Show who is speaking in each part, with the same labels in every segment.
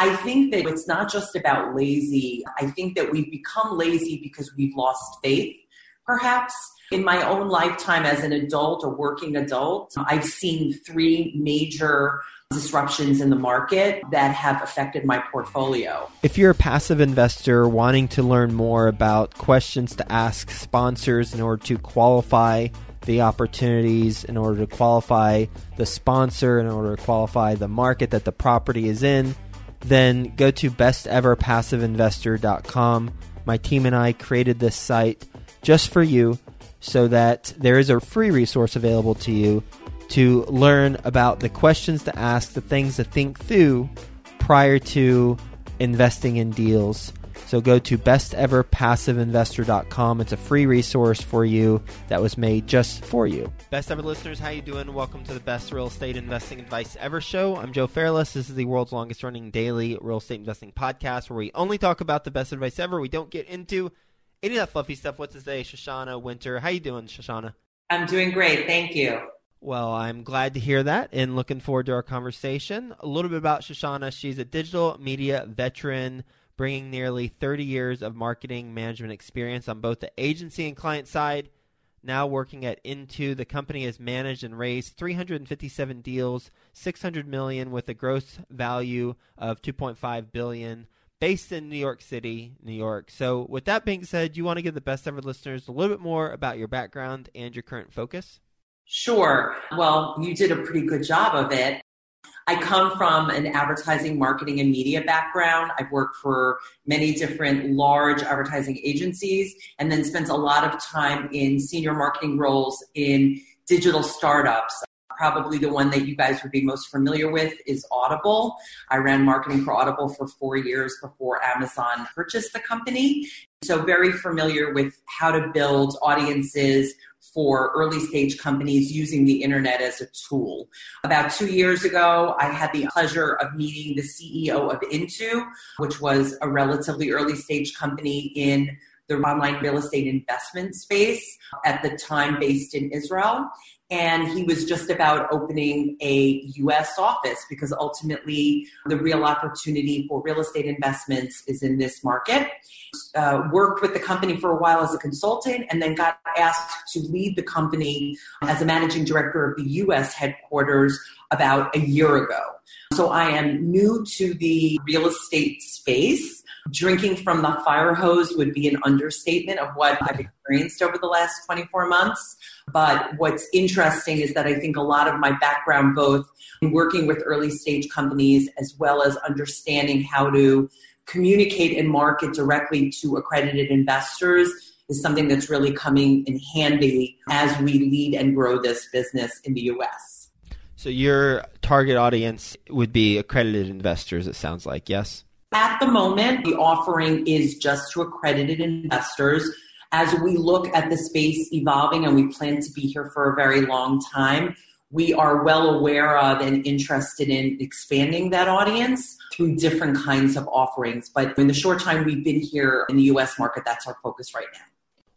Speaker 1: I think that it's not just about lazy. I think that we've become lazy because we've lost faith, perhaps. In my own lifetime as an adult or working adult, I've seen three major disruptions in the market that have affected my portfolio.
Speaker 2: If you're a passive investor wanting to learn more about questions to ask sponsors in order to qualify the opportunities, in order to qualify the sponsor, in order to qualify the market that the property is in, then go to besteverpassiveinvestor.com. My team and I created this site just for you so that there is a free resource available to you to learn about the questions to ask, the things to think through prior to investing in deals. So go to besteverpassiveinvestor.com. It's a free resource for you that was made just for you. Best ever listeners, how you doing? Welcome to the Best Real Estate Investing Advice Ever show. I'm Joe Fairless. This is the world's longest running daily real estate investing podcast where we only talk about the best advice ever. We don't get into any of that fluffy stuff. What's to say, Shoshana Winter? How you doing, Shoshana?
Speaker 1: I'm doing great. Thank you.
Speaker 2: Well, I'm glad to hear that and looking forward to our conversation. A little bit about Shoshana. She's a digital media veteran bringing nearly 30 years of marketing management experience on both the agency and client side. Now working at iintoo, the company has managed and raised 357 deals, 600 million with a gross value of 2.5 billion, based in New York City, New York. So, with that being said, you want to give the best ever listeners a little bit more about your background and your current focus?
Speaker 1: Sure. Well, you did a pretty good job of it. I come from an advertising, marketing, and media background. I've worked for many different large advertising agencies and then spent a lot of time in senior marketing roles in digital startups. Probably the one that you guys would be most familiar with is Audible. I ran marketing for Audible for four years before Amazon purchased the company. So, very familiar with how to build audiences for early stage companies using the internet as a tool. About two years ago, I had the pleasure of meeting the CEO of iintoo, which was a relatively early stage company in the online real estate investment space, at the time based in Israel and he was just about opening a US office because ultimately the real opportunity for real estate investments is in this market. Uh, worked with the company for a while as a consultant and then got asked to lead the company as a managing director of the US headquarters about a year ago. So I am new to the real estate space drinking from the fire hose would be an understatement of what I've experienced over the last 24 months. But what's interesting is that I think a lot of my background, both in working with early stage companies as well as understanding how to communicate and market directly to accredited investors, is something that's really coming in handy as we lead and grow this business in the US.
Speaker 2: So, your target audience would be accredited investors, it sounds like, yes?
Speaker 1: At the moment, the offering is just to accredited investors. As we look at the space evolving and we plan to be here for a very long time, we are well aware of and interested in expanding that audience through different kinds of offerings. But in the short time we've been here in the US market, that's our focus right now.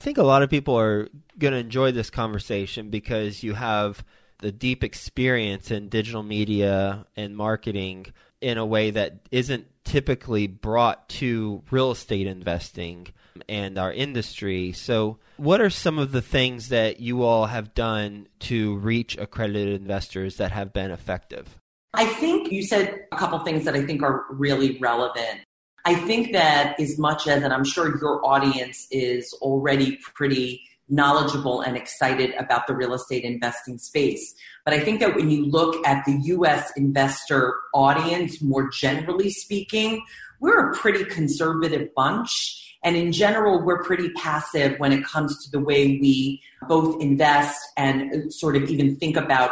Speaker 2: I think a lot of people are going to enjoy this conversation because you have the deep experience in digital media and marketing in a way that isn't typically brought to real estate investing and our industry. So, what are some of the things that you all have done to reach accredited investors that have been effective?
Speaker 1: I think you said a couple things that I think are really relevant. I think that as much as, and I'm sure your audience is already pretty knowledgeable and excited about the real estate investing space. But I think that when you look at the US investor audience, more generally speaking, we're a pretty conservative bunch. And in general, we're pretty passive when it comes to the way we both invest and sort of even think about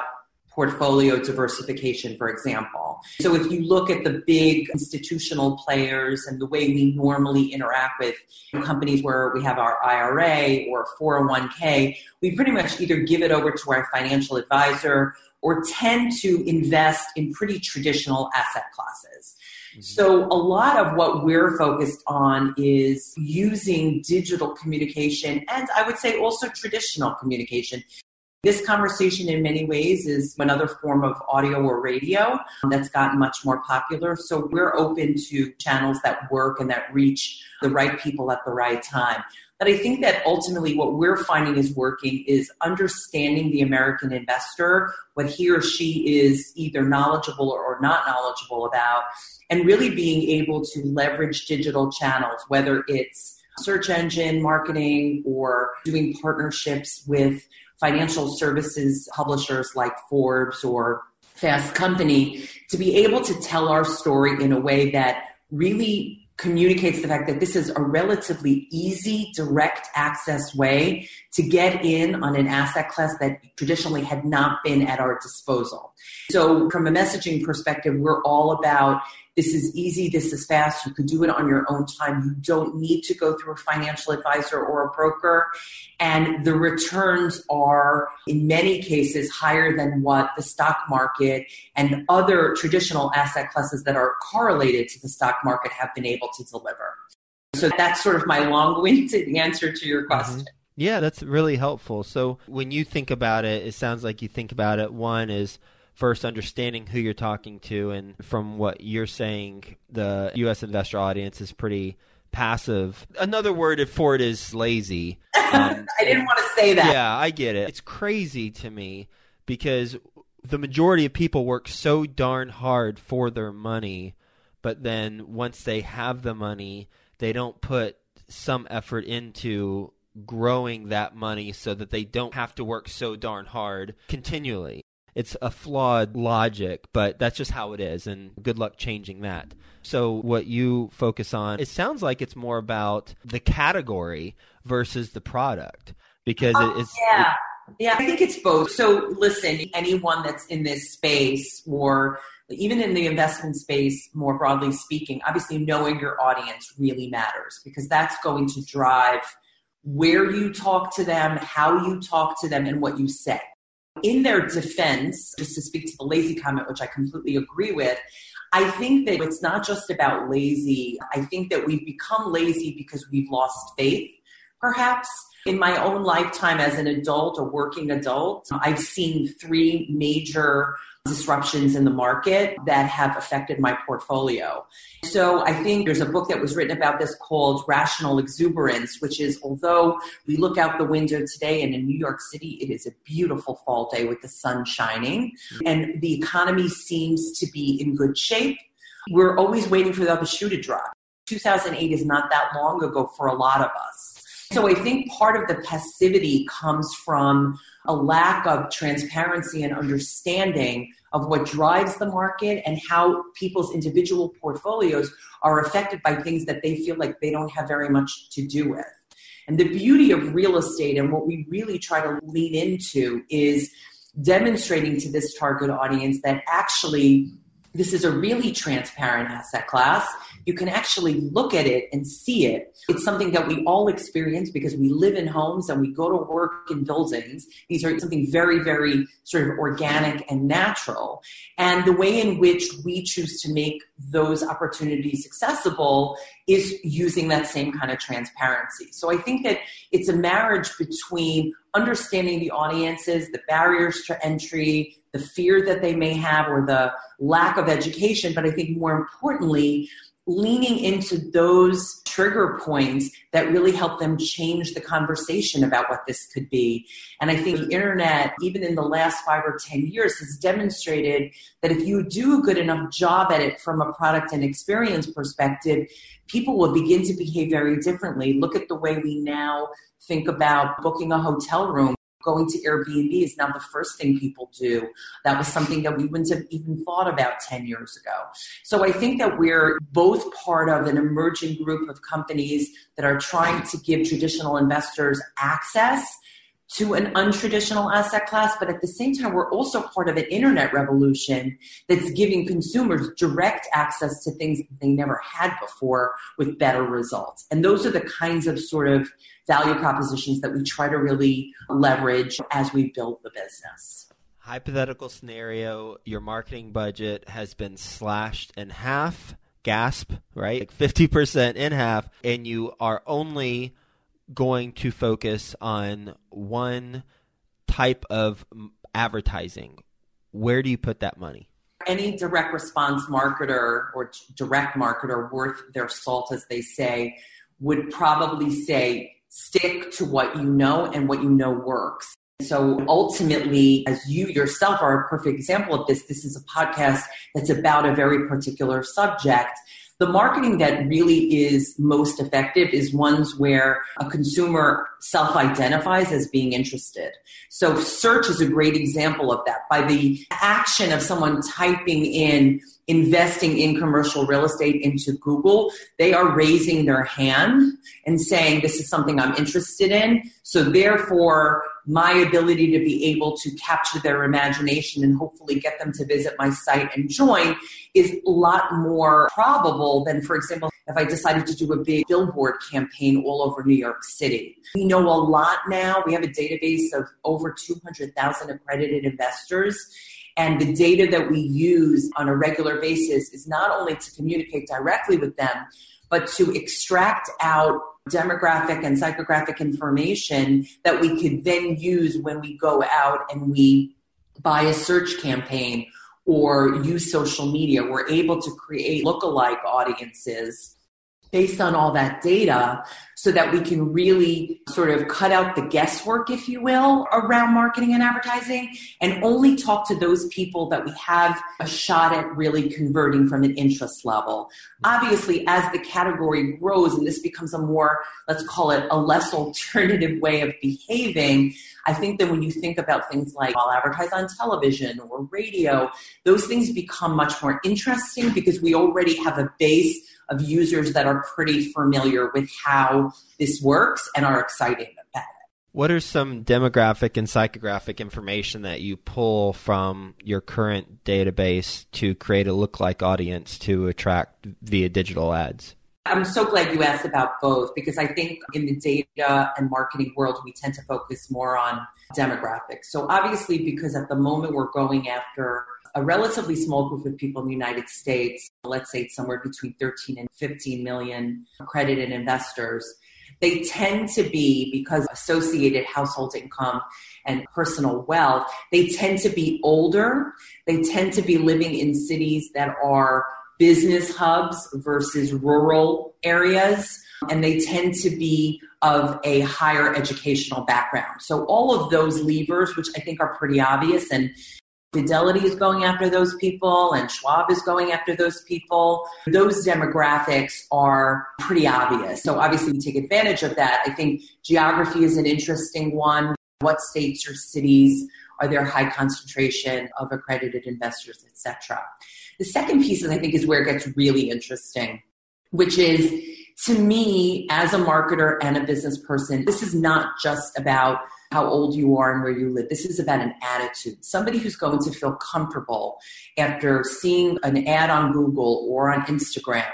Speaker 1: portfolio diversification, for example. So if you look at the big institutional players and the way we normally interact with companies where we have our IRA or 401k, we pretty much either give it over to our financial advisor or tend to invest in pretty traditional asset classes. Mm-hmm. So, a lot of what we're focused on is using digital communication and I would say also traditional communication This conversation, in many ways, is another form of audio or radio that's gotten much more popular. So we're open to channels that work and that reach the right people at the right time. But I think that ultimately what we're finding is working is understanding the American investor, what he or she is either knowledgeable or not knowledgeable about, and really being able to leverage digital channels, whether it's search engine marketing or doing partnerships with financial services publishers like Forbes or Fast Company to be able to tell our story in a way that really communicates the fact that this is a relatively easy, direct access way to get in on an asset class that traditionally had not been at our disposal. So, from a messaging perspective, we're all about this is easy, this is fast, you can do it on your own time. You don't need to go through a financial advisor or a broker. And the returns are, in many cases, higher than what the stock market and other traditional asset classes that are correlated to the stock market have been able to deliver. So that's sort of my long winded answer to your question. Mm-hmm.
Speaker 2: Yeah, that's really helpful. So when you think about it, it sounds like you think about it. One is first understanding who you're talking to, and from what you're saying, the U.S. investor audience is pretty passive. Another word for it is lazy.
Speaker 1: Um, I didn't want to say that.
Speaker 2: Yeah, I get it. It's crazy to me because the majority of people work so darn hard for their money, but then once they have the money, they don't put some effort into growing that money so that they don't have to work so darn hard continually. It's a flawed logic, but that's just how it is, and good luck changing that. So, what you focus on, it sounds like it's more about the category versus the product because
Speaker 1: oh,
Speaker 2: it's.
Speaker 1: Yeah. It, yeah, I think it's both. So, listen, anyone that's in this space or even in the investment space, more broadly speaking, obviously knowing your audience really matters because that's going to drive where you talk to them, how you talk to them, and what you say. In their defense, just to speak to the lazy comment, which I completely agree with, I think that it's not just about lazy. I think that we've become lazy because we've lost faith, perhaps. In my own lifetime as an adult, a working adult, I've seen three major disruptions in the market that have affected my portfolio. So I think there's a book that was written about this called Rational Exuberance, which is although we look out the window today and in New York City, it is a beautiful fall day with the sun shining and the economy seems to be in good shape. We're always waiting for the other shoe to drop. 2008 is not that long ago for a lot of us. So I think part of the passivity comes from a lack of transparency and understanding of what drives the market and how people's individual portfolios are affected by things that they feel like they don't have very much to do with. And the beauty of real estate and what we really try to lean into is demonstrating to this target audience that actually this is a really transparent asset class. You can actually look at it and see it. It's something that we all experience because we live in homes and we go to work in buildings. These are something very, very sort of organic and natural. And the way in which we choose to make those opportunities accessible is using that same kind of transparency. So I think that it's a marriage between understanding the audiences, the barriers to entry, the fear that they may have, or the lack of education, but I think more importantly, leaning into those trigger points that really help them change the conversation about what this could be. And I think the internet, even in the last five or 10 years, has demonstrated that if you do a good enough job at it from a product and experience perspective, people will begin to behave very differently. Look at the way we now think about booking a hotel room going to Airbnb is now the first thing people do. That was something that we wouldn't have even thought about 10 years ago. So I think that we're both part of an emerging group of companies that are trying to give traditional investors access to an untraditional asset class, but at the same time, we're also part of an internet revolution that's giving consumers direct access to things that they never had before with better results. And those are the kinds of sort of value propositions that we try to really leverage as we build the business.
Speaker 2: Hypothetical scenario your marketing budget has been slashed in half, gasp, right? Like 50% in half, and you are only going to focus on one type of advertising, where do you put that money?
Speaker 1: Any direct response marketer or direct marketer worth their salt, as they say, would probably say stick to what you know and what you know works. So ultimately, as you yourself are a perfect example of this, this is a podcast that's about a very particular subject. The marketing that really is most effective is ones where a consumer self identifies as being interested. So, search is a great example of that. By the action of someone typing in investing in commercial real estate into Google, they are raising their hand and saying, This is something I'm interested in. So, therefore, my ability to be able to capture their imagination and hopefully get them to visit my site and join is a lot more probable than, for example, if I decided to do a big billboard campaign all over New York City. We know a lot now. We have a database of over 200,000 accredited investors. And the data that we use on a regular basis is not only to communicate directly with them, but to extract out demographic and psychographic information that we could then use when we go out and we buy a search campaign or use social media. We're able to create lookalike audiences based on all that data so that we can really sort of cut out the guesswork, if you will, around marketing and advertising and only talk to those people that we have a shot at really converting from an interest level. Obviously, as the category grows and this becomes a more, let's call it a less alternative way of behaving, I think that when you think about things like I'll advertise on television or radio, those things become much more interesting because we already have a base of users that are pretty familiar with how this works and are excited about it.
Speaker 2: What are some demographic and psychographic information that you pull from your current database to create a look-like audience to attract via digital ads?
Speaker 1: I'm so glad you asked about both because I think in the data and marketing world, we tend to focus more on demographics. So, obviously, because at the moment we're going after a relatively small group of people in the United States, let's say it's somewhere between 13 and 15 million accredited investors, they tend to be, because associated household income and personal wealth, they tend to be older. They tend to be living in cities that are business hubs versus rural areas. And they tend to be of a higher educational background. So all of those levers, which I think are pretty obvious and Fidelity is going after those people and Schwab is going after those people. Those demographics are pretty obvious. So obviously we take advantage of that. I think geography is an interesting one. What states or cities are there high concentration of accredited investors, etc. The second piece, I think, is where it gets really interesting, which is to me, as a marketer and a business person, this is not just about how old you are and where you live. This is about an attitude. Somebody who's going to feel comfortable after seeing an ad on Google or on Instagram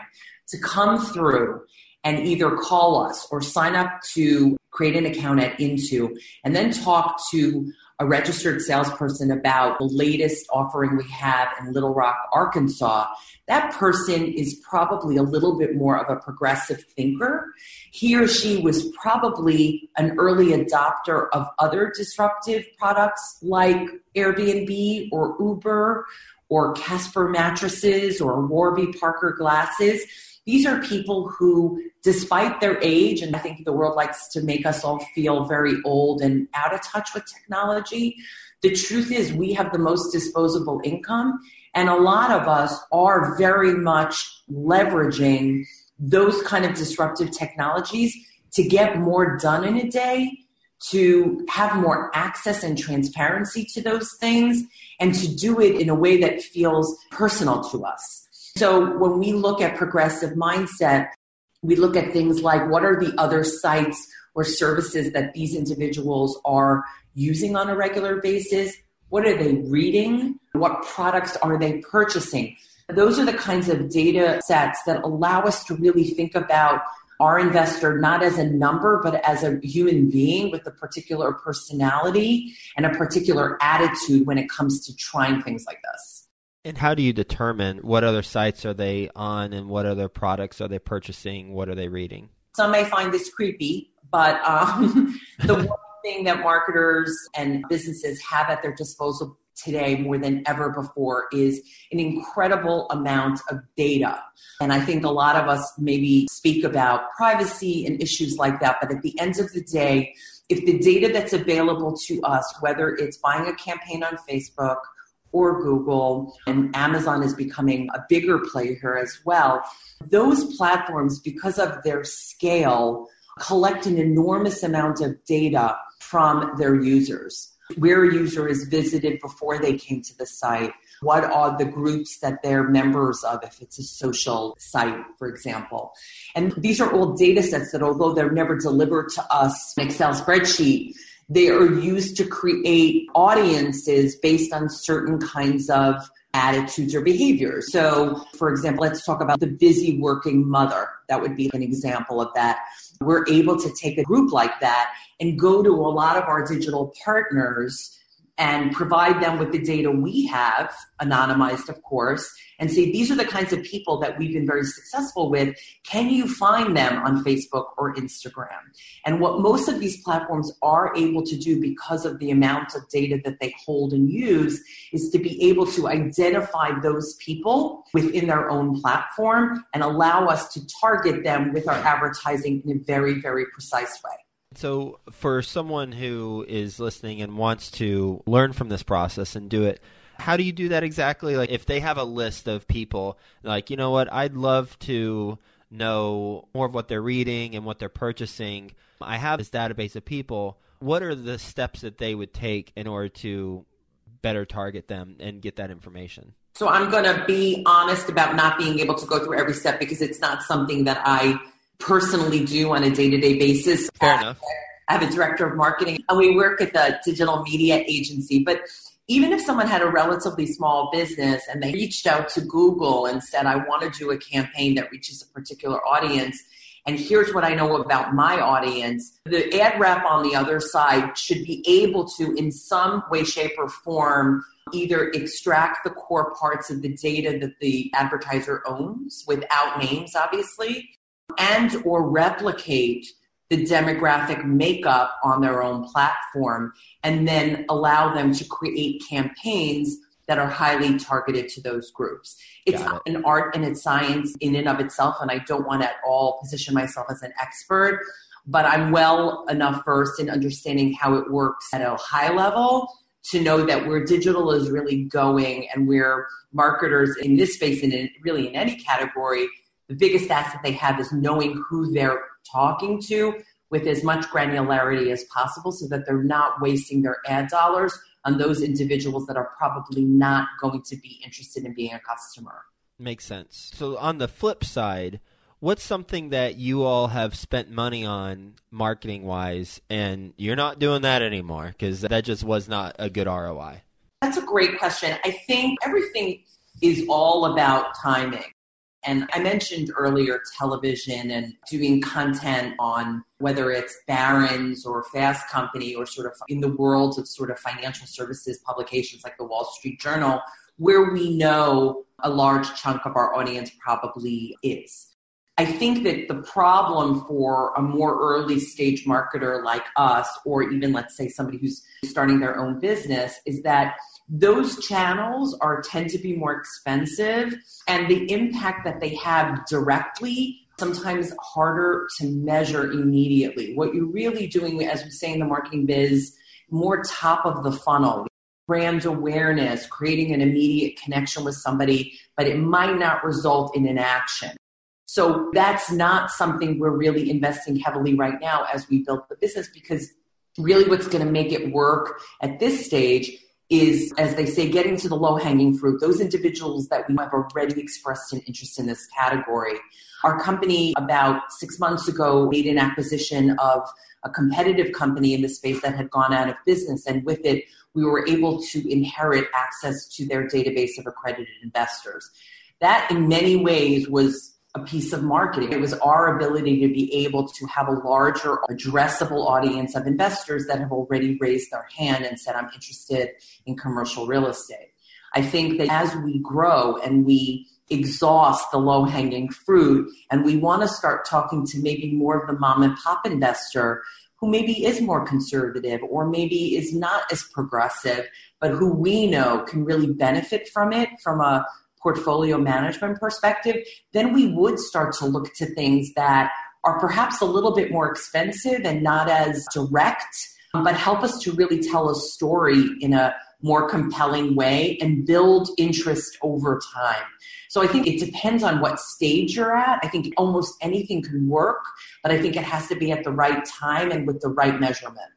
Speaker 1: to come through and either call us or sign up to create an account at iintoo and then talk to a registered salesperson about the latest offering we have in Little Rock, Arkansas, that person is probably a little bit more of a progressive thinker. He or she was probably an early adopter of other disruptive products like Airbnb or Uber or Casper mattresses or Warby Parker glasses these are people who, despite their age, and I think the world likes to make us all feel very old and out of touch with technology, the truth is we have the most disposable income, and a lot of us are very much leveraging those kind of disruptive technologies to get more done in a day to have more access and transparency to those things and to do it in a way that feels personal to us. So when we look at progressive mindset, we look at things like what are the other sites or services that these individuals are using on a regular basis? What are they reading? What products are they purchasing? Those are the kinds of data sets that allow us to really think about our investor not as a number, but as a human being with a particular personality and a particular attitude when it comes to trying things like this.
Speaker 2: And how do you determine what other sites are they on and what other products are they purchasing? What are they reading?
Speaker 1: Some may find this creepy, but um, the one thing that marketers and businesses have at their disposal today more than ever before is an incredible amount of data. And I think a lot of us maybe speak about privacy and issues like that, but at the end of the day, if the data that's available to us, whether it's buying a campaign on Facebook or Google, and Amazon is becoming a bigger player as well, those platforms, because of their scale, collect an enormous amount of data from their users where a user is visited before they came to the site, what are the groups that they're members of if it's a social site, for example. And these are all data sets that, although they're never delivered to us in Excel spreadsheet, they are used to create audiences based on certain kinds of attitudes or behaviors. So, for example, let's talk about the busy working mother. That would be an example of that. We're able to take a group like that and go to a lot of our digital partners and provide them with the data we have, anonymized, of course, and say, these are the kinds of people that we've been very successful with. Can you find them on Facebook or Instagram? And what most of these platforms are able to do because of the amount of data that they hold and use is to be able to identify those people within their own platform and allow us to target them with our advertising in a very, very precise way.
Speaker 2: So, for someone who is listening and wants to learn from this process and do it, how do you do that exactly? Like, if they have a list of people, like, you know what, I'd love to know more of what they're reading and what they're purchasing. I have this database of people. What are the steps that they would take in order to better target them and get that information?
Speaker 1: So, I'm going to be honest about not being able to go through every step because it's not something that I personally do on a day to day basis.
Speaker 2: Fair enough.
Speaker 1: I have a director of marketing and we work at the digital media agency. But even if someone had a relatively small business and they reached out to Google and said, I want to do a campaign that reaches a particular audience, and here's what I know about my audience, the ad rep on the other side should be able to, in some way, shape, or form, either extract the core parts of the data that the advertiser owns without names, obviously, and or replicate the demographic makeup on their own platform and then allow them to create campaigns that are highly targeted to those groups. It's it. an art and it's science in and of itself, and I don't want to at all position myself as an expert, but I'm well enough versed in understanding how it works at a high level to know that where digital is really going and where marketers in this space and in, really in any category the biggest asset they have is knowing who they're talking to with as much granularity as possible so that they're not wasting their ad dollars on those individuals that are probably not going to be interested in being a customer.
Speaker 2: Makes sense. So, on the flip side, what's something that you all have spent money on marketing wise and you're not doing that anymore because that just was not a good ROI?
Speaker 1: That's a great question. I think everything is all about timing. And I mentioned earlier television and doing content on whether it's Barron's or Fast Company or sort of in the world of sort of financial services publications like the Wall Street Journal, where we know a large chunk of our audience probably is. I think that the problem for a more early stage marketer like us, or even let's say somebody who's starting their own business, is that those channels are tend to be more expensive and the impact that they have directly sometimes harder to measure immediately. What you're really doing as we say in the marketing biz more top of the funnel. Brand awareness creating an immediate connection with somebody but it might not result in an action. So that's not something we're really investing heavily right now as we build the business because really what's going to make it work at this stage is, as they say, getting to the low hanging fruit, those individuals that we have already expressed an interest in this category. Our company, about six months ago, made an acquisition of a competitive company in the space that had gone out of business. And with it, we were able to inherit access to their database of accredited investors. That, in many ways, was a piece of marketing. It was our ability to be able to have a larger addressable audience of investors that have already raised their hand and said, I'm interested in commercial real estate. I think that as we grow and we exhaust the low hanging fruit and we want to start talking to maybe more of the mom and pop investor, who maybe is more conservative or maybe is not as progressive, but who we know can really benefit from it from a portfolio management perspective, then we would start to look to things that are perhaps a little bit more expensive and not as direct, um, but help us to really tell a story in a more compelling way and build interest over time. So I think it depends on what stage you're at. I think almost anything can work, but I think it has to be at the right time and with the right measurement.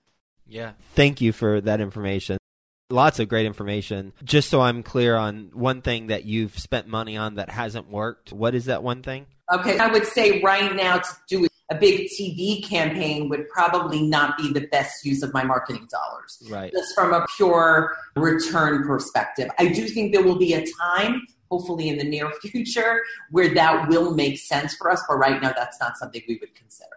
Speaker 2: Yeah. Thank you for that information. Lots of great information. Just so I'm clear on one thing that you've spent money on that hasn't worked, what is that one thing?
Speaker 1: Okay, I would say right now to do a big TV campaign would probably not be the best use of my marketing dollars.
Speaker 2: Right.
Speaker 1: Just from a pure return perspective. I do think there will be a time, hopefully in the near future, where that will make sense for us, but right now that's not something we would consider.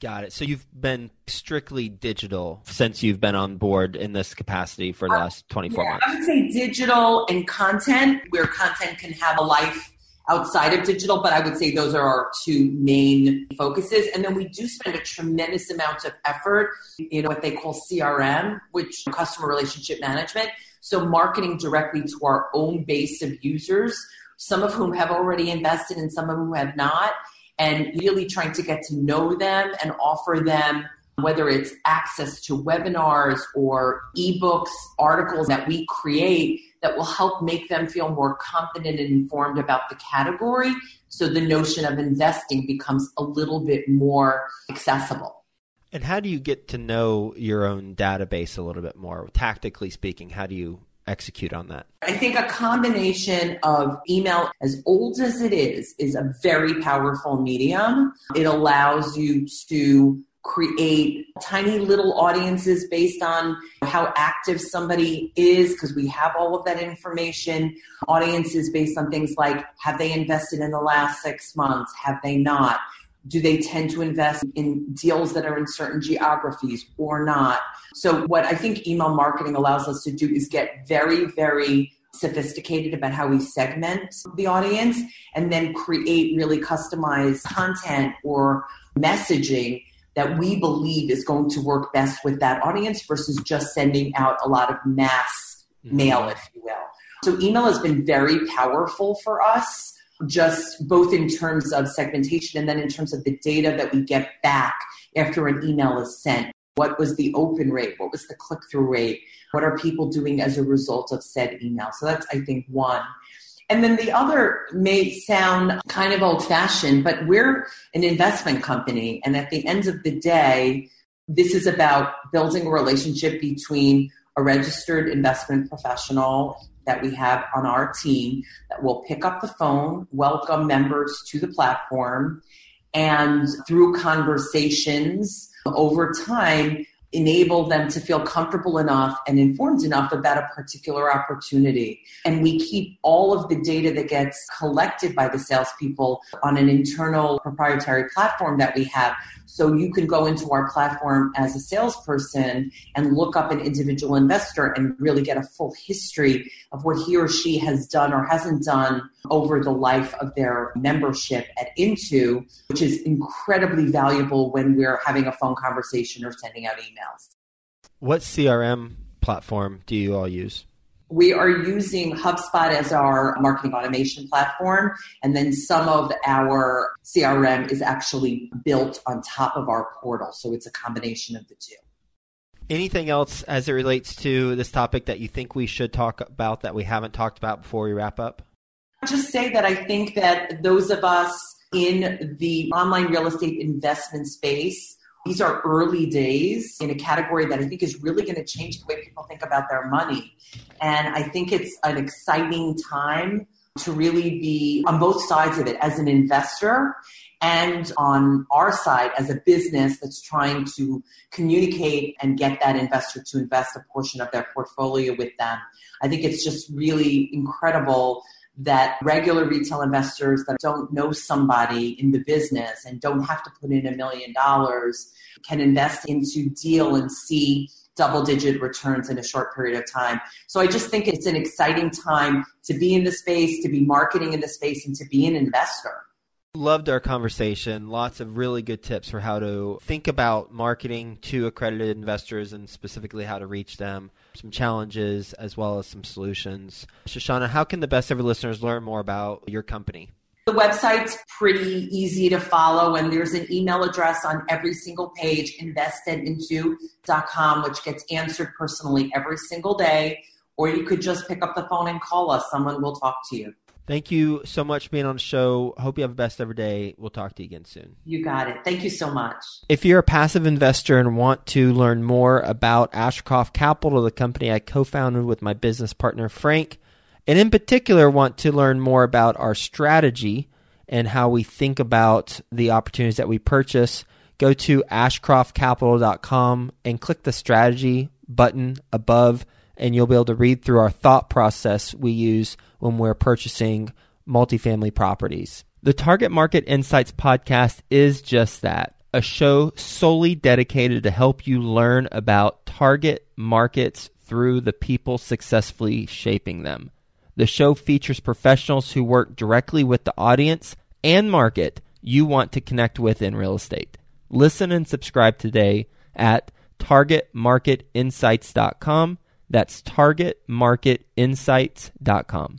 Speaker 2: Got it. So you've been strictly digital since you've been on board in this capacity for the uh, last 24
Speaker 1: yeah,
Speaker 2: months.
Speaker 1: I would say digital and content, where content can have a life outside of digital, but I would say those are our two main focuses. And then we do spend a tremendous amount of effort in what they call CRM, which customer relationship management. So marketing directly to our own base of users, some of whom have already invested and some of whom have not and really trying to get to know them and offer them whether it's access to webinars or ebooks, articles that we create that will help make them feel more confident and informed about the category. So the notion of investing becomes a little bit more accessible.
Speaker 2: And how do you get to know your own database a little bit more? Tactically speaking, how do you execute on that?
Speaker 1: I think a combination of email, as old as it is, is a very powerful medium. It allows you to create tiny little audiences based on how active somebody is because we have all of that information audiences based on things like have they invested in the last six months have they not do they tend to invest in deals that are in certain geographies or not? So, what I think email marketing allows us to do is get very, very sophisticated about how we segment the audience and then create really customized content or messaging that we believe is going to work best with that audience versus just sending out a lot of mass mm-hmm. mail, if you will. So, email has been very powerful for us just both in terms of segmentation and then in terms of the data that we get back after an email is sent. What was the open rate? What was the click through rate? What are people doing as a result of said email? So that's, I think, one. And then the other may sound kind of old fashioned, but we're an investment company. And at the end of the day, this is about building a relationship between a registered investment professional that we have on our team that will pick up the phone, welcome members to the platform, and through conversations over time, enable them to feel comfortable enough and informed enough about a particular opportunity. And we keep all of the data that gets collected by the salespeople on an internal proprietary platform that we have so you can go into our platform as a salesperson and look up an individual investor and really get a full history of what he or she has done or hasn't done over the life of their membership at iintoo, which is incredibly valuable when we're having a phone conversation or sending out emails.
Speaker 2: What CRM platform do you all use?
Speaker 1: we are using HubSpot as our marketing automation platform, and then some of our CRM is actually built on top of our portal. So it's a combination of the two.
Speaker 2: Anything else as it relates to this topic that you think we should talk about that we haven't talked about before we wrap up?
Speaker 1: I'll just say that I think that those of us in the online real estate investment space these are early days in a category that I think is really going to change the way people think about their money. And I think it's an exciting time to really be on both sides of it as an investor and on our side as a business that's trying to communicate and get that investor to invest a portion of their portfolio with them. I think it's just really incredible that regular retail investors that don't know somebody in the business and don't have to put in a million dollars can invest into deal and see double digit returns in a short period of time. So I just think it's an exciting time to be in the space, to be marketing in the space, and to be an investor.
Speaker 2: Loved our conversation. Lots of really good tips for how to think about marketing to accredited investors and specifically how to reach them. Some challenges as well as some solutions. Shoshana, how can the best ever listeners learn more about your company?
Speaker 1: The website's pretty easy to follow, and there's an email address on every single page, investedinto.com, which gets answered personally every single day. Or you could just pick up the phone and call us. Someone will talk to you.
Speaker 2: Thank you so much for being on the show. Hope you have the best ever day. We'll talk to you again soon.
Speaker 1: You got it. Thank you so much.
Speaker 2: If you're a passive investor and want to learn more about Ashcroft Capital, the company I co founded with my business partner, Frank, and in particular want to learn more about our strategy and how we think about the opportunities that we purchase, go to ashcroftcapital.com and click the strategy button above, and you'll be able to read through our thought process we use when we're purchasing multifamily properties. The Target Market Insights podcast is just that a show solely dedicated to help you learn about target markets through the people successfully shaping them. The show features professionals who work directly with the audience and market you want to connect with in real estate. Listen and subscribe today at targetmarketinsights.com. That's targetmarketinsights.com.